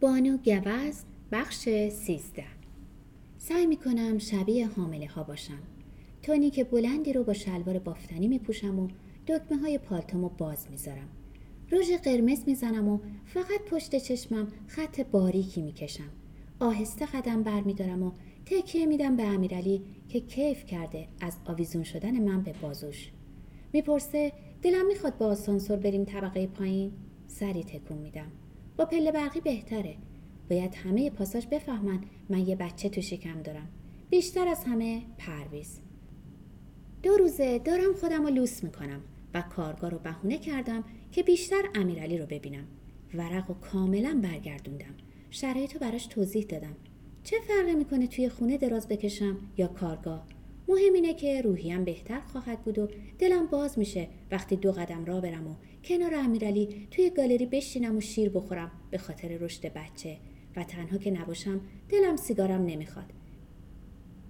بانو گوز بخش سیزده. سعی می‌کنم شبیه حامله ها باشم. تونی که بلندی رو با شلوار بافتنی میپوشم و دکمه های پالتومو باز می‌ذارم. رژ قرمز می‌زنم و فقط پشت چشمم خط باریکی می‌کشم. آهسته قدم برمیدارم و تکیه میدم به امیرعلی که کیف کرده از آویزون شدن من به بازوش. می‌پرسه دلم می‌خواد با آسانسور بریم طبقه پایین؟ سری تکون میدم. با پله برقی بهتره. باید همه پاساش بفهمن من یه بچه تو شکم دارم. بیشتر از همه پرویز. دو روزه دارم خودم رو لوس می‌کنم و کارگاه رو بهونه کردم که بیشتر امیرعلی رو ببینم. ورق و کاملا برگردوندم. شرایط رو براش توضیح دادم. چه فرقی می‌کنه توی خونه دراز بکشم یا کارگاه؟ مهم اینه که روحیم بهتر خواهد بود و دلم باز میشه وقتی دو قدم را برم و کنار امیرعلی توی گالری بشینم و شیر بخورم به خاطر رشد بچه و تنها که نباشم دلم سیگارم نمی‌خواد.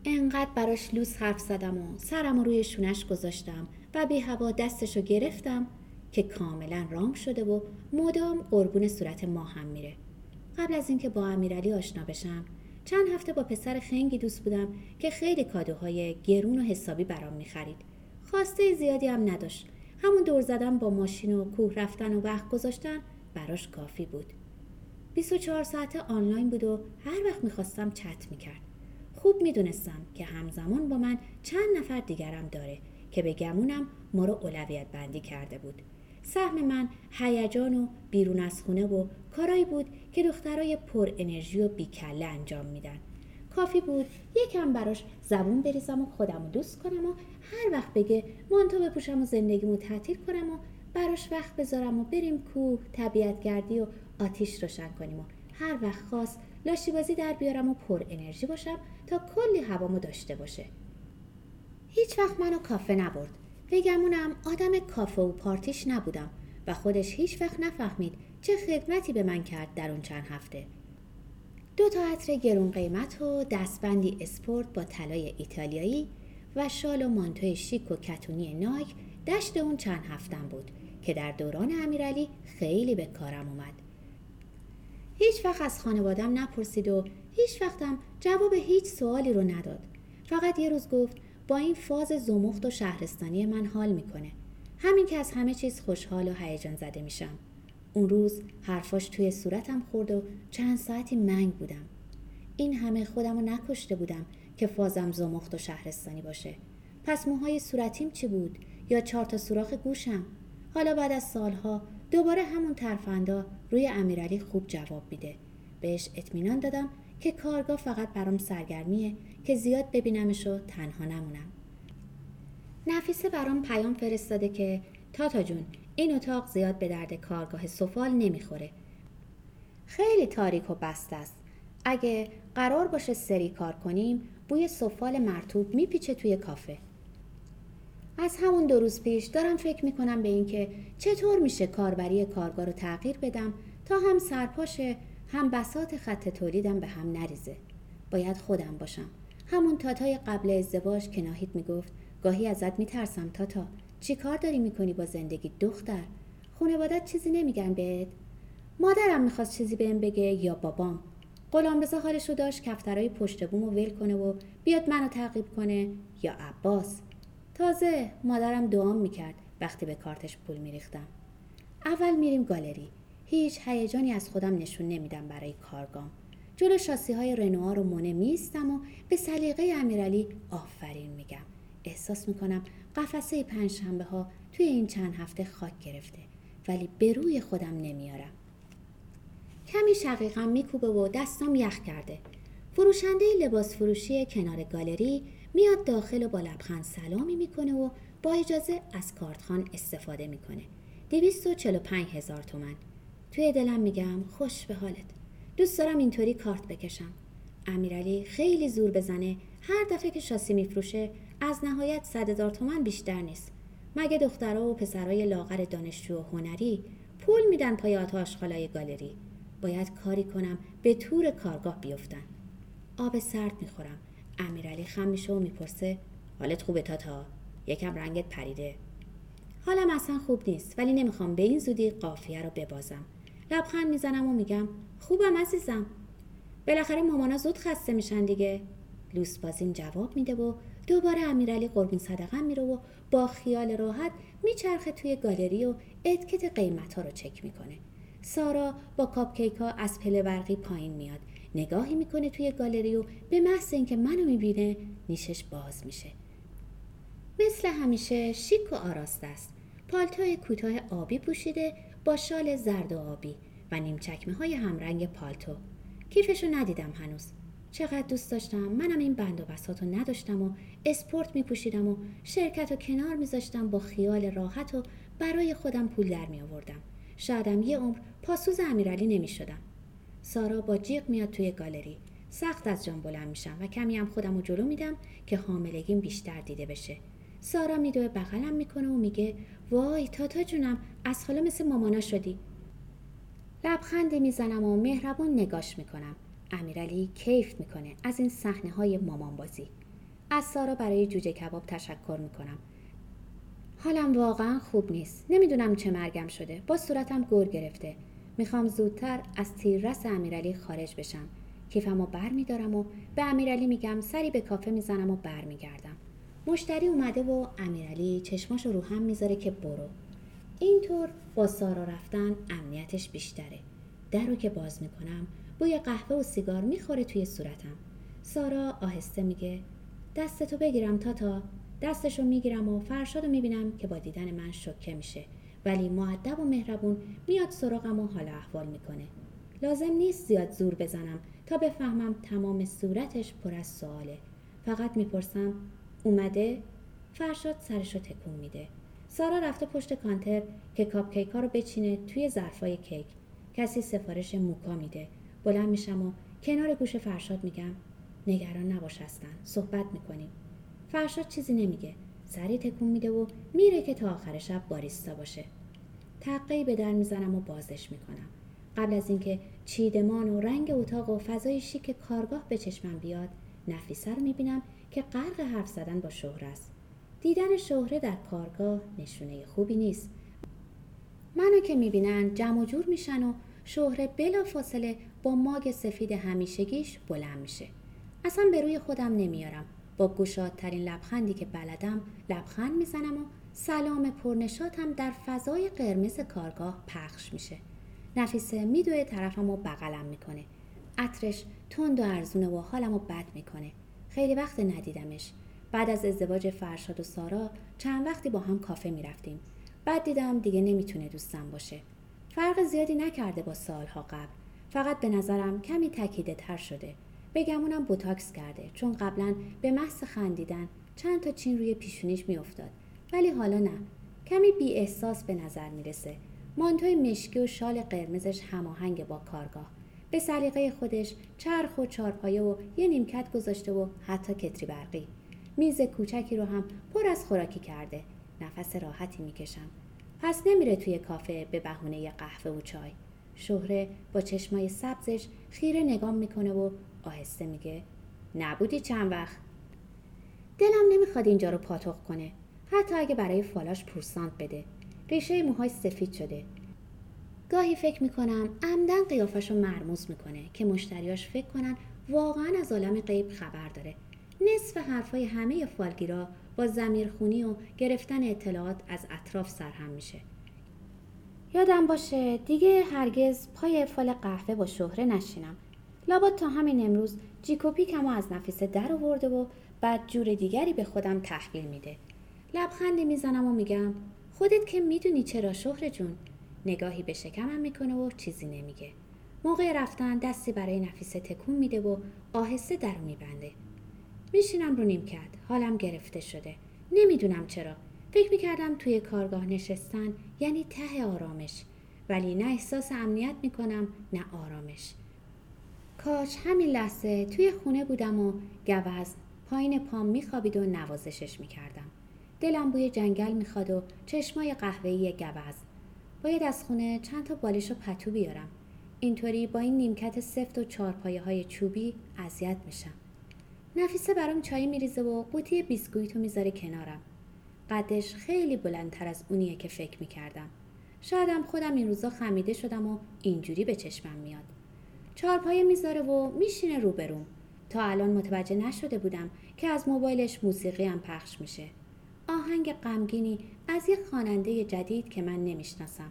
انقدر براش لوس حرف زدم و سرم روی شونش گذاشتم و بی هوا دستشو گرفتم که کاملا رام شده و مدام قربون صورت ما هم میره. قبل از اینکه با امیرعلی آشنا بشم چند هفته با پسر خنگی دوست بودم که خیلی کادوهای گرون و حسابی برام می‌خرید. خواسته زیادی هم نداشت. همون دور زدن با ماشین و کوه رفتن و وقت گذاشتن براش کافی بود. 24 ساعته آنلاین بود و هر وقت می‌خواستم چت می‌کرد. خوب می‌دونستم که همزمان با من چند نفر دیگرم داره که به گمونم ما رو اولویت بندی کرده بود. سهم من هیجان و بیرون از خونه و کارایی بود که دخترای پر انرژی و بیکله انجام میدن. کافی بود. یکم براش زبون بریزم و خودم رو دوست کنم و هر وقت بگه مانتو بپوشم و زندگیمو تعطیل کنم و براش وقت بذارم و بریم کوه طبیعت گردی و آتیش روشن کنیم و هر وقت خواست لاشی بازی در بیارم و پر انرژی باشم تا کلی هوامو داشته باشه. هیچ وقت منو کافه نبرد. بگمونم آدم کافه و پارتیش نبودم و خودش هیچ وقت نفهمید چه خدمتی به من کرد در اون چند هفته. دو تا عطر گرون قیمت و دستبندی اسپورت با طلای ایتالیایی و شال و مانتوی شیک و کتونی نایک دشت اون چند هفتم بود که در دوران امیرعلی خیلی به کارم اومد. هیچ وقت از خانوادم نپرسید و هیچ وقتم جواب هیچ سوالی رو نداد. فقط یه روز گفت با این فاز زمخت و شهرستانی من حال می‌کنه. همین که از همه چیز خوشحال و هیجان زده میشم. اون روز حرفاش توی صورتم خورد و چند ساعتی منگ بودم. این همه خودم رو نکشته بودم که فازم زمخت و شهرستانی باشه. پس موهای صورتیم چی بود؟ یا چهار تا سوراخ گوشم؟ حالا بعد از سالها دوباره همون ترفندا روی امیرعلی خوب جواب میده. بهش اطمینان دادم که کارگاه فقط برام سرگرمیه که زیاد ببینمش و تنها نمونم. نفیسه برام پیام فرستاده که تاتا جون این اتاق زیاد به درد کارگاه سفال نمی‌خوره. خیلی تاریک و بسته است. اگه قرار باشه سری کار کنیم بوی سفال مرتوب میپیچه توی کافه. از همون دو روز پیش دارم فکر می‌کنم به اینکه چطور میشه کاربری کارگاه رو تغییر بدم تا هم سرپاشه هم بسات خط تولیدم به هم نریزه. باید خودم باشم. همون تاتای قبل ازدواج که ناهید می‌گفت گاهی ازت میترسم تاتا. چی کار داری می‌کنی با زندگی دختر؟ خانوادت چیزی نمیگن بهت؟ مادرم می‌خواست چیزی بهم بگه یا بابام. غلام رضا رو داشت کفترهای پشت بوم ول کنه و بیاد منو تعقیب کنه یا عباس. تازه مادرم دعام می‌کرد وقتی به کارتش پول میریختم. اول میریم گالری. هیچ هیجانی از خودم نشون نمیدم برای کارگام. جلو شاسی های رنوار و مونه میستم و به سلیقه امیرعلی آفرین میگم. احساس می‌کنم قفسه پنجشنبه ها توی این چند هفته خاک گرفته ولی به روی خودم نمیارم. کمی شقیقم میکوبه و دستم یخ کرده. فروشنده لباس فروشی کنار گالری میاد داخل و با لبخند سلامی می‌کنه و با اجازه از کارتخان استفاده می‌کنه. دویست و چلو پنج هزار تومن. توی دلم میگم خوش به حالت. دوست دارم اینطوری کارت بکشم. امیرعلی خیلی زور بزنه هر دفعه که شاسی میفروشه از نهایت صد هزار تومن بیشتر نیست. مگه دخترها و پسرای لاغر دانشجو و هنری پول میدن پای آتا آشغالای گالری؟ باید کاری کنم به طور کارگاه بیفتن. آب سرد می‌خورم. امیرعلی خم میشه و می‌پرسه حالت خوبه تاتا یکم رنگت پریده. حالم اصلا خوب نیست ولی نمی‌خوام به این زودی قافیه رو ببازم. لبخند می‌زنم و میگم خوبم عزیزم. بالاخره مامانا زود خسته میشن دیگه. لوس بازین جواب میده و دوباره امیرعلی قربون صدقه میره و با خیال راحت میچرخه توی گالری و اتکت قیمت ها رو چک می‌کنه. سارا با کاپ ها از پله برقی پایین میاد. نگاهی می‌کنه توی گالری و به محض اینکه منو می‌بینه نیشش باز میشه. مثل همیشه شیک و آراسته است. پالتوی کوتاه آبی پوشیده با شال زرد و آبی و نیم چکمه های همرنگ پالتو. کیفشو ندیدم هنوز. چقدر دوست داشتم. منم این بند و بسات رو نداشتم و اسپورت می پوشیدم و شرکت و کنار میذاشتم با خیال راحت و برای خودم پول در می آوردم شایدم یه عمر پاسوز امیرعلی نمی شدم سارا با جیغ میاد توی گالری. سخت از جان بلند میشم و کمی هم خودم رو جلو میدم که حاملگیم بیشتر دیده بشه. سارا میدوه بغلم می‌کنه و میگه وای تاتا جونم از حالا مثل مامانا شدی. لبخندی می‌زنم و مهربون نگاش می‌کنم. امیرعلی کیف می‌کنه از این صحنه های مامان بازی از سارا برای جوجه کباب تشکر می‌کنم. حالم واقعا خوب نیست. نمی‌دونم چه مرگم شده. با صورتم گور گرفته. می‌خوام زودتر از تیررس امیرعلی خارج بشم. کیفمو بر میدارم و به امیرعلی میگم سری به کافه می‌زنم و برمیگردم. مشتری اومده و امیرعلی چشماشو رو هم می‌ذاره که برو. اینطور با سارا رفتن امنیتش بیشتره. در رو که باز می‌کنم بوی قهوه و سیگار می‌خوره توی صورتم. سارا آهسته میگه دستتو بگیرم تاتا دستشو می‌گیرم و فرشادو می‌بینم که با دیدن من شکه میشه. ولی معدب و مهربون میاد سراغم و حال احوال می‌کنه. لازم نیست زیاد زور بزنم تا بفهمم تمام صورتش پر از سواله. فقط می‌پرسم اومده؟ فرشاد سرشو تکون میده. سارا رفته پشت کانتر که کاپ کیک ها رو بچینه توی ظرفای کیک. کسی سفارش موکا میده. بلند میشم و کنار گوش فرشاد میگم نگران نباش هستن صحبت می‌کنیم. فرشاد چیزی نمیگه سری تکون میده و میره که تا آخر شب باریستا باشه. تقی به در می‌زنم و بازش می‌کنم. قبل از اینکه چیدمان و رنگ اتاق و فضای شیک کارگاه به چشمم بیاد نفیسه رو می‌بینم که غرق حرف زدن با شهره است. دیدن شهره در کارگاه نشونه خوبی نیست. منو که می‌بینن جمع و جور میشن و شهره بلا فاصله با ماگ سفید همیشگیش بلند میشه. اصلا به روی خودم نمیارم. با گشادترین لبخندی که بلدم لبخند می‌زنم و سلام پرنشاتم در فضای قرمز کارگاه پخش میشه. نفیسه میدوه طرفم و بغلم می‌کنه. عطرش تند و ارزونه و حالم و بد می‌کنه. خیلی وقت ندیدمش. بعد از ازدواج فرشاد و سارا چند وقتی با هم کافه می‌رفتیم. بعد دیدم دیگه نمی‌تونه دوستم باشه. فرق زیادی نکرده با سالها قبل. فقط به نظرم کمی تکیده تر شده بگمونم بوتاکس کرده چون قبلا به محض خندیدن چند تا چین روی پیشونیش میافتاد. ولی حالا نه. کمی بی احساس به نظر می‌رسه. مانتوی مشکی و شال قرمزش هماهنگ با کارگاه. به سلیقه خودش چرخ و چارپایه و یه نیمکت گذاشته و حتی کتری برقی. میز کوچکی رو هم پر از خوراکی کرده. نفس راحتی می‌کشم. پس نمیره توی کافه به بهونه قهوه و چای. شهره با چشمای سبزش خیره نگام می‌کنه و آهسته میگه نبودی چند وقت؟ دلم نمی‌خواد اینجا رو پاتوق کنه. حتی اگه برای فالاش پورسانت بده. ریشه موهای سفید شده. گاهی فکر می‌کنم عمدن قیافش رو مرموز می‌کنه که مشتریاش فکر کنن واقعا از عالم غیب خبر داره. نصف حرفای همه فالگیرا با زمیرخونی و گرفتن اطلاعات از اطراف سرهم میشه. یادم باشه دیگه هرگز پای فال قهوه با شهره نشینم. لابد تا همین امروز جیکوپیکمو از نفیسه در آورده و بعد جور دیگری به خودم تحویل میده. لبخندی می‌زنم و میگم خودت که می‌دونی چرا شهر جون؟ نگاهی به شکمم می‌کنه و چیزی نمیگه. موقع رفتن دستی برای نفیسه تکون میده و آهسته در میبنده. میشینم رو نیمکت حالم گرفته شده. نمی‌دونم چرا. فکر می‌کردم توی کارگاه نشستن یعنی ته آرامش ولی نه احساس امنیت می‌کنم نه آرامش. کاش همین لحظه توی خونه بودم و گوز پایین پام میخوابید و نوازشش می‌کردم. دلم بوی جنگل می‌خواد و چشمای قهوه‌ای گوز باید از خونه چند تا بالش و پتو بیارم. اینطوری با این نیمکت سفت و چارپایه های چوبی اذیت میشم. نفیسه برام چای میریزه و قوطی بیسکویتو می‌ذاره کنارم. قدش خیلی بلندتر از اونیه که فکر می‌کردم. شایدم خودم این روزا خمیده شدم و اینجوری به چشمم میاد. چارپایه می‌ذاره و میشینه روبروم. تا الان متوجه نشده بودم که از موبایلش موسیقی هم پخش میشه. آهنگ غمگینی از یک خواننده جدید که من نمی‌شناسم.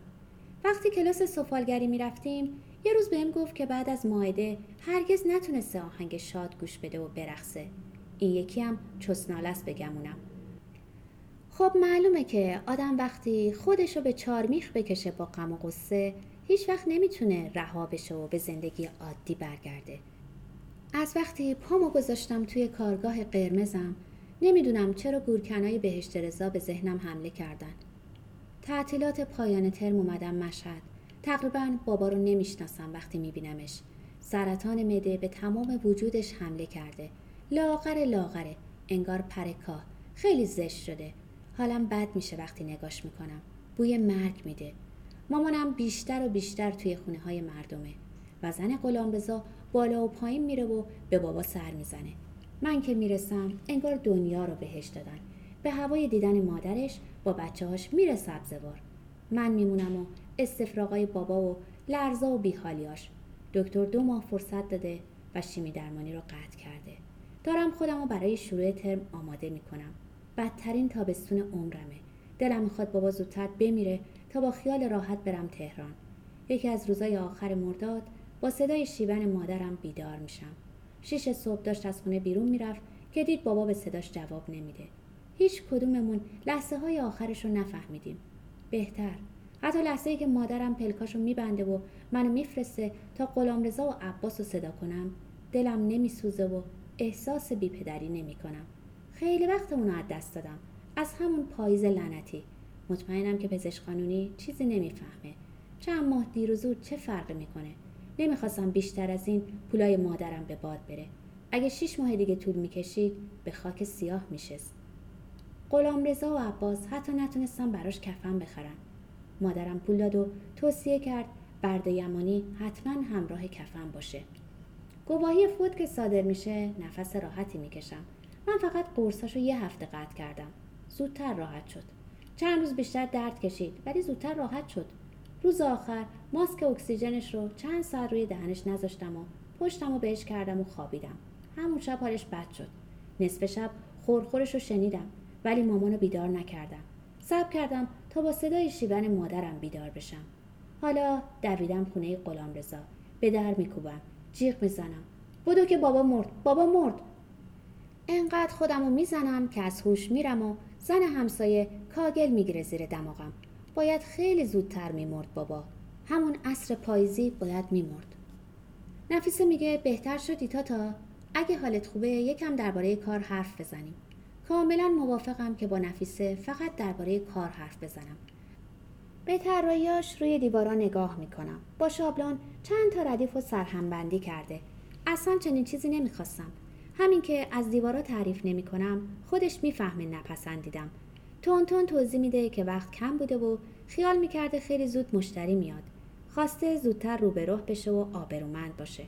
وقتی کلاس سفالگری می‌رفتیم یه روز بهم گفت که بعد از ماعده هرگز نتونسته آهنگ شاد گوش بده و برقصه. این یکی هم چسنالس بگمونم خب معلومه که آدم وقتی خودشو به چارمیخ بکشه با غم و غصه هیچ وقت نمی‌تونه رها بشه و به زندگی عادی برگرده. از وقتی پامو گذاشتم توی کارگاه قرمزم نمی‌دونم چرا گورکنای بهشت رضا به ذهنم حمله کردن. تعطیلات پایان ترم اومدم مشهد. تقریبا بابا رو نمی‌شناسم وقتی میبینمش. سرطان مده به تمام وجودش حمله کرده. لاغر لاغره. انگار پرکاه خیلی زشت شده. حالم بد میشه وقتی نگاش می‌کنم. بوی مرگ میده. مامانم بیشتر و بیشتر توی خونه های مردمه. و زن غلام رضا بالا و پایین میره و به بابا سر می‌زنه. من که می‌رسم انگار دنیا رو بهش دادن. به هوای دیدن مادرش با بچه هاش میره سبزوار. من میمونم و استفراغای بابا و لرزا و بیحالیاش. دکتر دو ماه فرصت داده و شیمی درمانی رو قطع کرده. دارم خودم رو برای شروع ترم آماده می‌کنم. بدترین تابستون عمرمه. دلم می‌خواد بابا زودتر بمیره تا با خیال راحت برم تهران. یکی از روزای آخر مرداد با صدای شیون مادرم بیدار میشم. شیش صبح داشت از خونه بیرون می‌رفت که دید بابا به صداش جواب نمیده. هیچ کدوممون لحظه های آخرش رو نفهمیدیم. بهتر. حتی لحظه ای که مادرم پلکاشو میبنده و منو میفرسته تا غلامرضا و عباس رو صدا کنم دلم نمیسوزه و احساس بیپدری نمی‌کنم. خیلی وقت اونو از دست دادم. از همون پاییز لعنتی. مطمئنم که پزشک قانونی چیزی نمی‌فهمه. چند ماه دیر و زود چه فرقی می‌کنه؟ نمی‌خواستم بیشتر از این پولای مادرم به باد بره. اگه شیش ماه دیگه طول می‌کشید به خاک سیاه میشست. غلام رضا و عباس حتی نتونستم براش کفن بخرن. مادرم پول داد و توصیه کرد برده یمانی حتما همراه کفن باشه. گواهی فوت که صادر میشه نفس راحتی می‌کشم. من فقط قرصاشو یه هفته قطع کردم. زودتر راحت شد. چند روز بیشتر درد کشید ولی زودتر راحت شد. روز آخر ماسک اکسیژنش رو چند ساعت روی دهنش نذاشتم و پشتم و بهش کردم و خوابیدم. همون شب حالش بد شد. نصف شب خورخورش رو شنیدم ولی مامانو بیدار نکردم. صبر کردم تا با صدای شیون مادرم بیدار بشم. حالا دویدم خونه غلام رضا به در میکوبم. جیغ می‌زنم. بودو که بابا مرد بابا مرد. انقدر خودم رو می‌زنم که از هوش میرم و زن همسایه کاگل می‌گیره زیر دماغم. باید خیلی زودتر میمرد بابا. همون عصر پاییزی باید میمرد. نفیسه میگه بهتر شدی تا تا اگه حالت خوبه یکم درباره کار حرف بزنیم. کاملا موافقم که با نفیسه فقط درباره کار حرف بزنم. به طراحیاش روی دیوارا نگاه می‌کنم. با شابلون چند تا ردیف و سرهمبندی کرده. اصلا چنین چیزی نمی‌خواستم. همین که از دیوارا تعریف نمی‌کنم خودش می‌فهمه نپسندیدم. تون تون توضیح میده که وقت کم بوده و خیال می‌کرده خیلی زود مشتری میاد. خواسته زودتر رو به بشه و آبرومند باشه.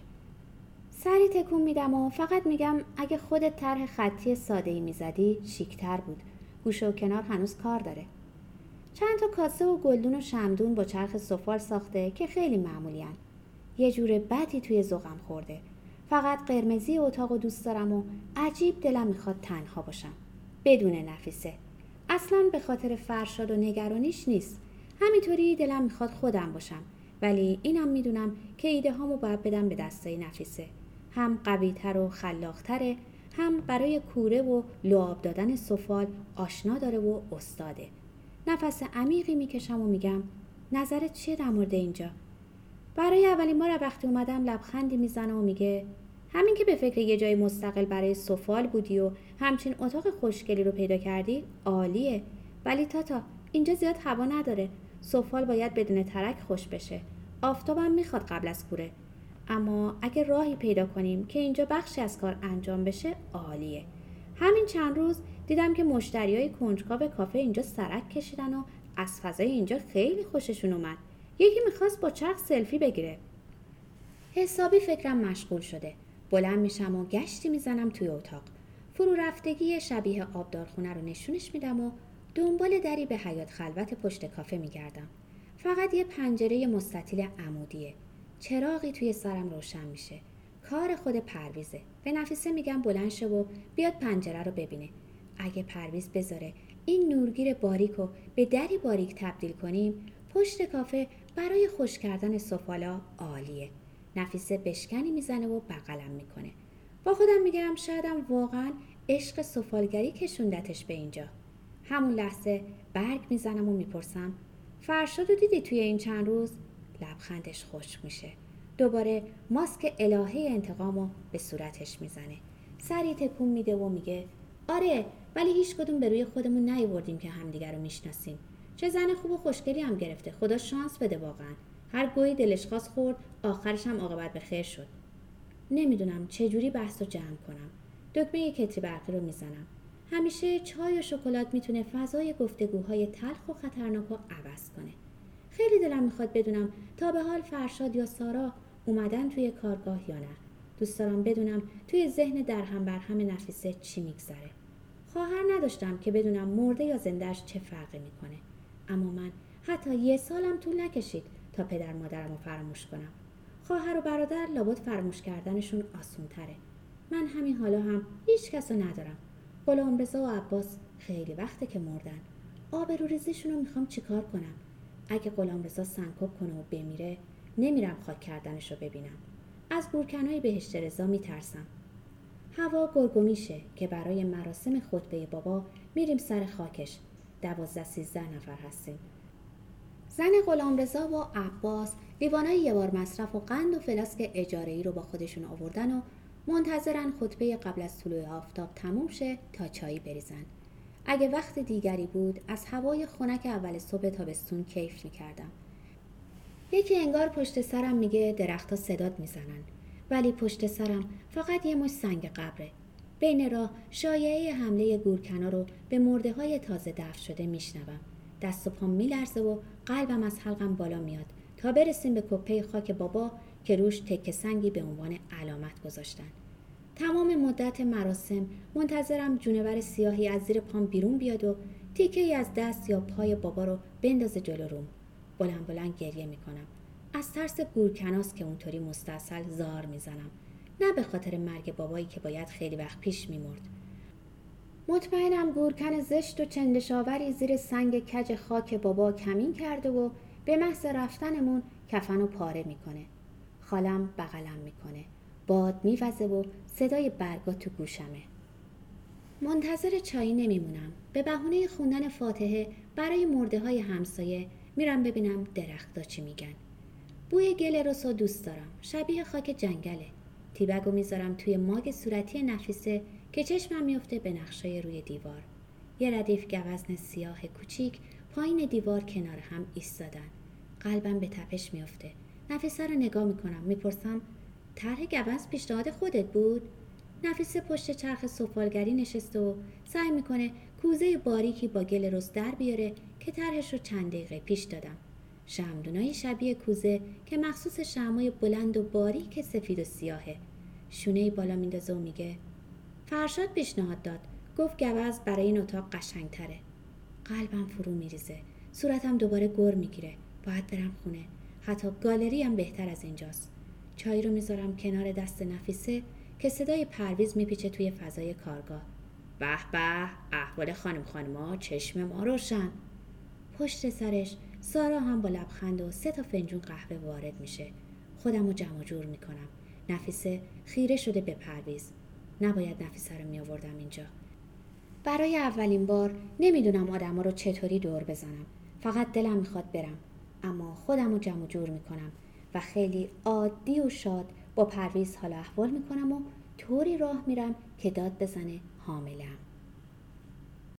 سری تکون میدم و فقط میگم اگه خودت طرح خطی ساده ای می‌زدی شیکتر بود. گوشه و کنار هنوز کار داره. چند تا کاسه و گلدون و شمدون با چرخ سفال ساخته که خیلی معمولیان یه جور بدی توی زغم خورده. فقط قرمزی اتاق و دوست دارم و عجیب دلم می‌خواد تنها باشم. بدون نفیسه. اصلا به خاطر فرشاد و نگرانیش نیست. همینطوری دلم می‌خواد خودم باشم. ولی اینم می‌دونم که ایده هامو باید بدم به دستای نفیسه. هم قویتر و خلاقتره هم برای کوره و لعاب دادن سفال آشنا داره و استاده. نفس عمیقی می‌کشم و میگم نظرت چیه در مورد اینجا؟ برای اولین بار وقتی اومدم لبخندی می‌زنه و میگه همین که به فکر یه جای مستقل برای سفال بودی و همچین اتاق خوشگلی رو پیدا کردی عالیه. ولی تاتا اینجا زیاد هوا نداره. سفال باید بدون ترک خوش بشه. آفتابم می‌خواد قبل از کوره. اما اگه راهی پیدا کنیم که اینجا بخشی از کار انجام بشه عالیه. همین چند روز دیدم که مشتری های کنجکاو کافه اینجا سرک کشیدن و از فضای اینجا خیلی خوششون اومد. یکی می‌خواست با چرخ سلفی بگیره. حسابی فکرم مشغول شده. بلند میشم و گشتی می‌زنم توی اتاق. فرو رفتگی شبیه آبدارخونه رو نشونش میدم و دنبال دری به حیات خلوت پشت کافه میگردم. فقط یه پنجره مستطیل عمودیه. چراغی توی سرم روشن میشه. کار خود پرویزه. به نفیسه میگم بلند شه و بیاد پنجره رو ببینه. اگه پرویز بذاره این نورگیر باریک رو به دری باریک تبدیل کنیم پشت کافه برای خوش کردن سفالا عالیه. نفیسه بشکنی می‌زنه و بغلم می‌کنه. با خودم میگم شایدم واقعا عشق سفالگری کشوندتش به اینجا. همون لحظه برگ می‌زنم و می‌پرسم فرشاد دیدی توی این چند روز؟ لبخندش خشک میشه. دوباره ماسک الهه انتقامو به صورتش می‌زنه. سری تکون میده و میگه آره ولی هیچ کدوم به روی خودمون نیاوردیم که همدیگر رو می‌شناسیم. چه زن خوب و خوشگلی هم گرفته. خدا شانس بده واقعا. هر گویی دلش خواست خورد آخرش هم عاقبت به خیر شد. نمی‌دونم چجوری بحث رو جمع کنم. دکمه کتری برقی رو می‌زنم. همیشه چای و شکلات می‌تونه فضای گفتگوهای تلخ و خطرناک رو عوض کنه. خیلی دلم می‌خواد بدونم تا به حال فرشاد یا سارا اومدن توی کارگاه یا نه. دوست دارم بدونم توی ذهن درهم برهم نفیسه چی میگذره. خواهر نداشتم که بدونم مرده یا زندهش چه فرقی می‌کنه. اما من حتی یه سالم طول نکشید تا پدر مادرم رو فراموش کنم. خواهر و برادر لابد فراموش کردنشون آسون تره من همین حالا هم هیچ کس ندارم. غلام رضا و عباس خیلی وقته که مردن. آبروریزیشون رو می‌خوام چیکار کنم؟ اگه غلام رضا سنکوب کنه و بمیره نمیرم خاک کردنش رو ببینم. از گورکنهای بهشت رضا میترسم. هوا گرگومیشه که برای مراسم خطبه بابا میریم سر خاکش. دوازده سیزده نفر هستیم. زن غلام رضا و عباس لیوانای یه بار مصرف و قند و فلاسک اجاره ای رو با خودشون آوردن و منتظرن خطبه قبل از طلوع آفتاب تموم شه تا چایی بریزن. اگه وقت دیگری بود از هوای خنک اول صبح تابستون کیف می‌کردم. یکی انگار پشت سرم میگه درختها صدات می‌زنن. ولی پشت سرم فقط یه مش سنگ قبره. بین راه شایعه حمله گورکنا رو به مرده های تازه دفن شده میشنوم. دست و پام میلرزه و قلبم از حلقم بالا میاد تا برسیم به کپه خاک بابا که روش تکه سنگی به عنوان علامت گذاشتن. تمام مدت مراسم منتظرم جونور سیاهی از زیر پام بیرون بیاد و تیکه ای از دست یا پای بابا رو بندازه جلو روم. بلند بلند گریه می‌کنم. از ترس گورکناس که اونطوری مستصل زار می‌زنم. نه به خاطر مرگ بابایی که باید خیلی وقت پیش میمرد. مطمئنم گورکن زشت و چندشاوری زیر سنگ کج خاک بابا کمین کرده و به محض رفتنمون کفن و پاره می‌کنه. خالم بغلم می‌کنه. باد میوزه و صدای برگا تو گوشمه. منتظر چایی نمیمونم. به بهونه خوندن فاتحه برای مرده های همسایه میرم ببینم درختا چی میگن. بوی گل رسو دوست دارم. شبیه خاک جنگله. تیبگو می‌ذارم توی ماگ صورتی نفیسه که چشمم میفته به نقشه روی دیوار. یه ردیف گوزن سیاه کوچیک پایین دیوار کنار هم ایستادن. قلبم به تپش میفته نفیسه رو نگاه می‌کنم. می‌پرسم طرح گوز پیشنهاد خودت بود؟ نفیسه پشت چرخ سفالگری نشسته و سعی می‌کنه کوزه باریکی با گل رس در بیاره که طرحش رو چند دقیقه پیش دادم. شمدونای شبیه کوزه که مخصوص شمای بلند و باریک سفید و سیاهه. شونه بالا میندازه و میگه فرشاد پیشنهاد داد. گفت گوز برای این اتاق قشنگتره. قلبم فرو میریزه. صورتم دوباره گر می‌گیره. باید برم خونه. حتی گالری هم بهتر از اینجاست. چای رو می‌ذارم کنار دست نفیسه که صدای پرویز میپیچه توی فضای کارگاه. به به احوال خانم خانما چشم ما روشن. پشت سرش سارا هم با لبخند و سه تا فنجون قهوه وارد میشه. خودم رو جمع جور می‌کنم. نفیسه خیره شده به پرویز. نباید نفیسه رو میآوردم اینجا. برای اولین بار نمی‌دونم آدما رو چطوری دور بزنم. فقط دلم می‌خواد برم. اما خودم رو جمع جور می‌کنم و خیلی عادی و شاد با پرویز حال احوال می‌کنم و طوری راه میرم که داد بزنه حاملم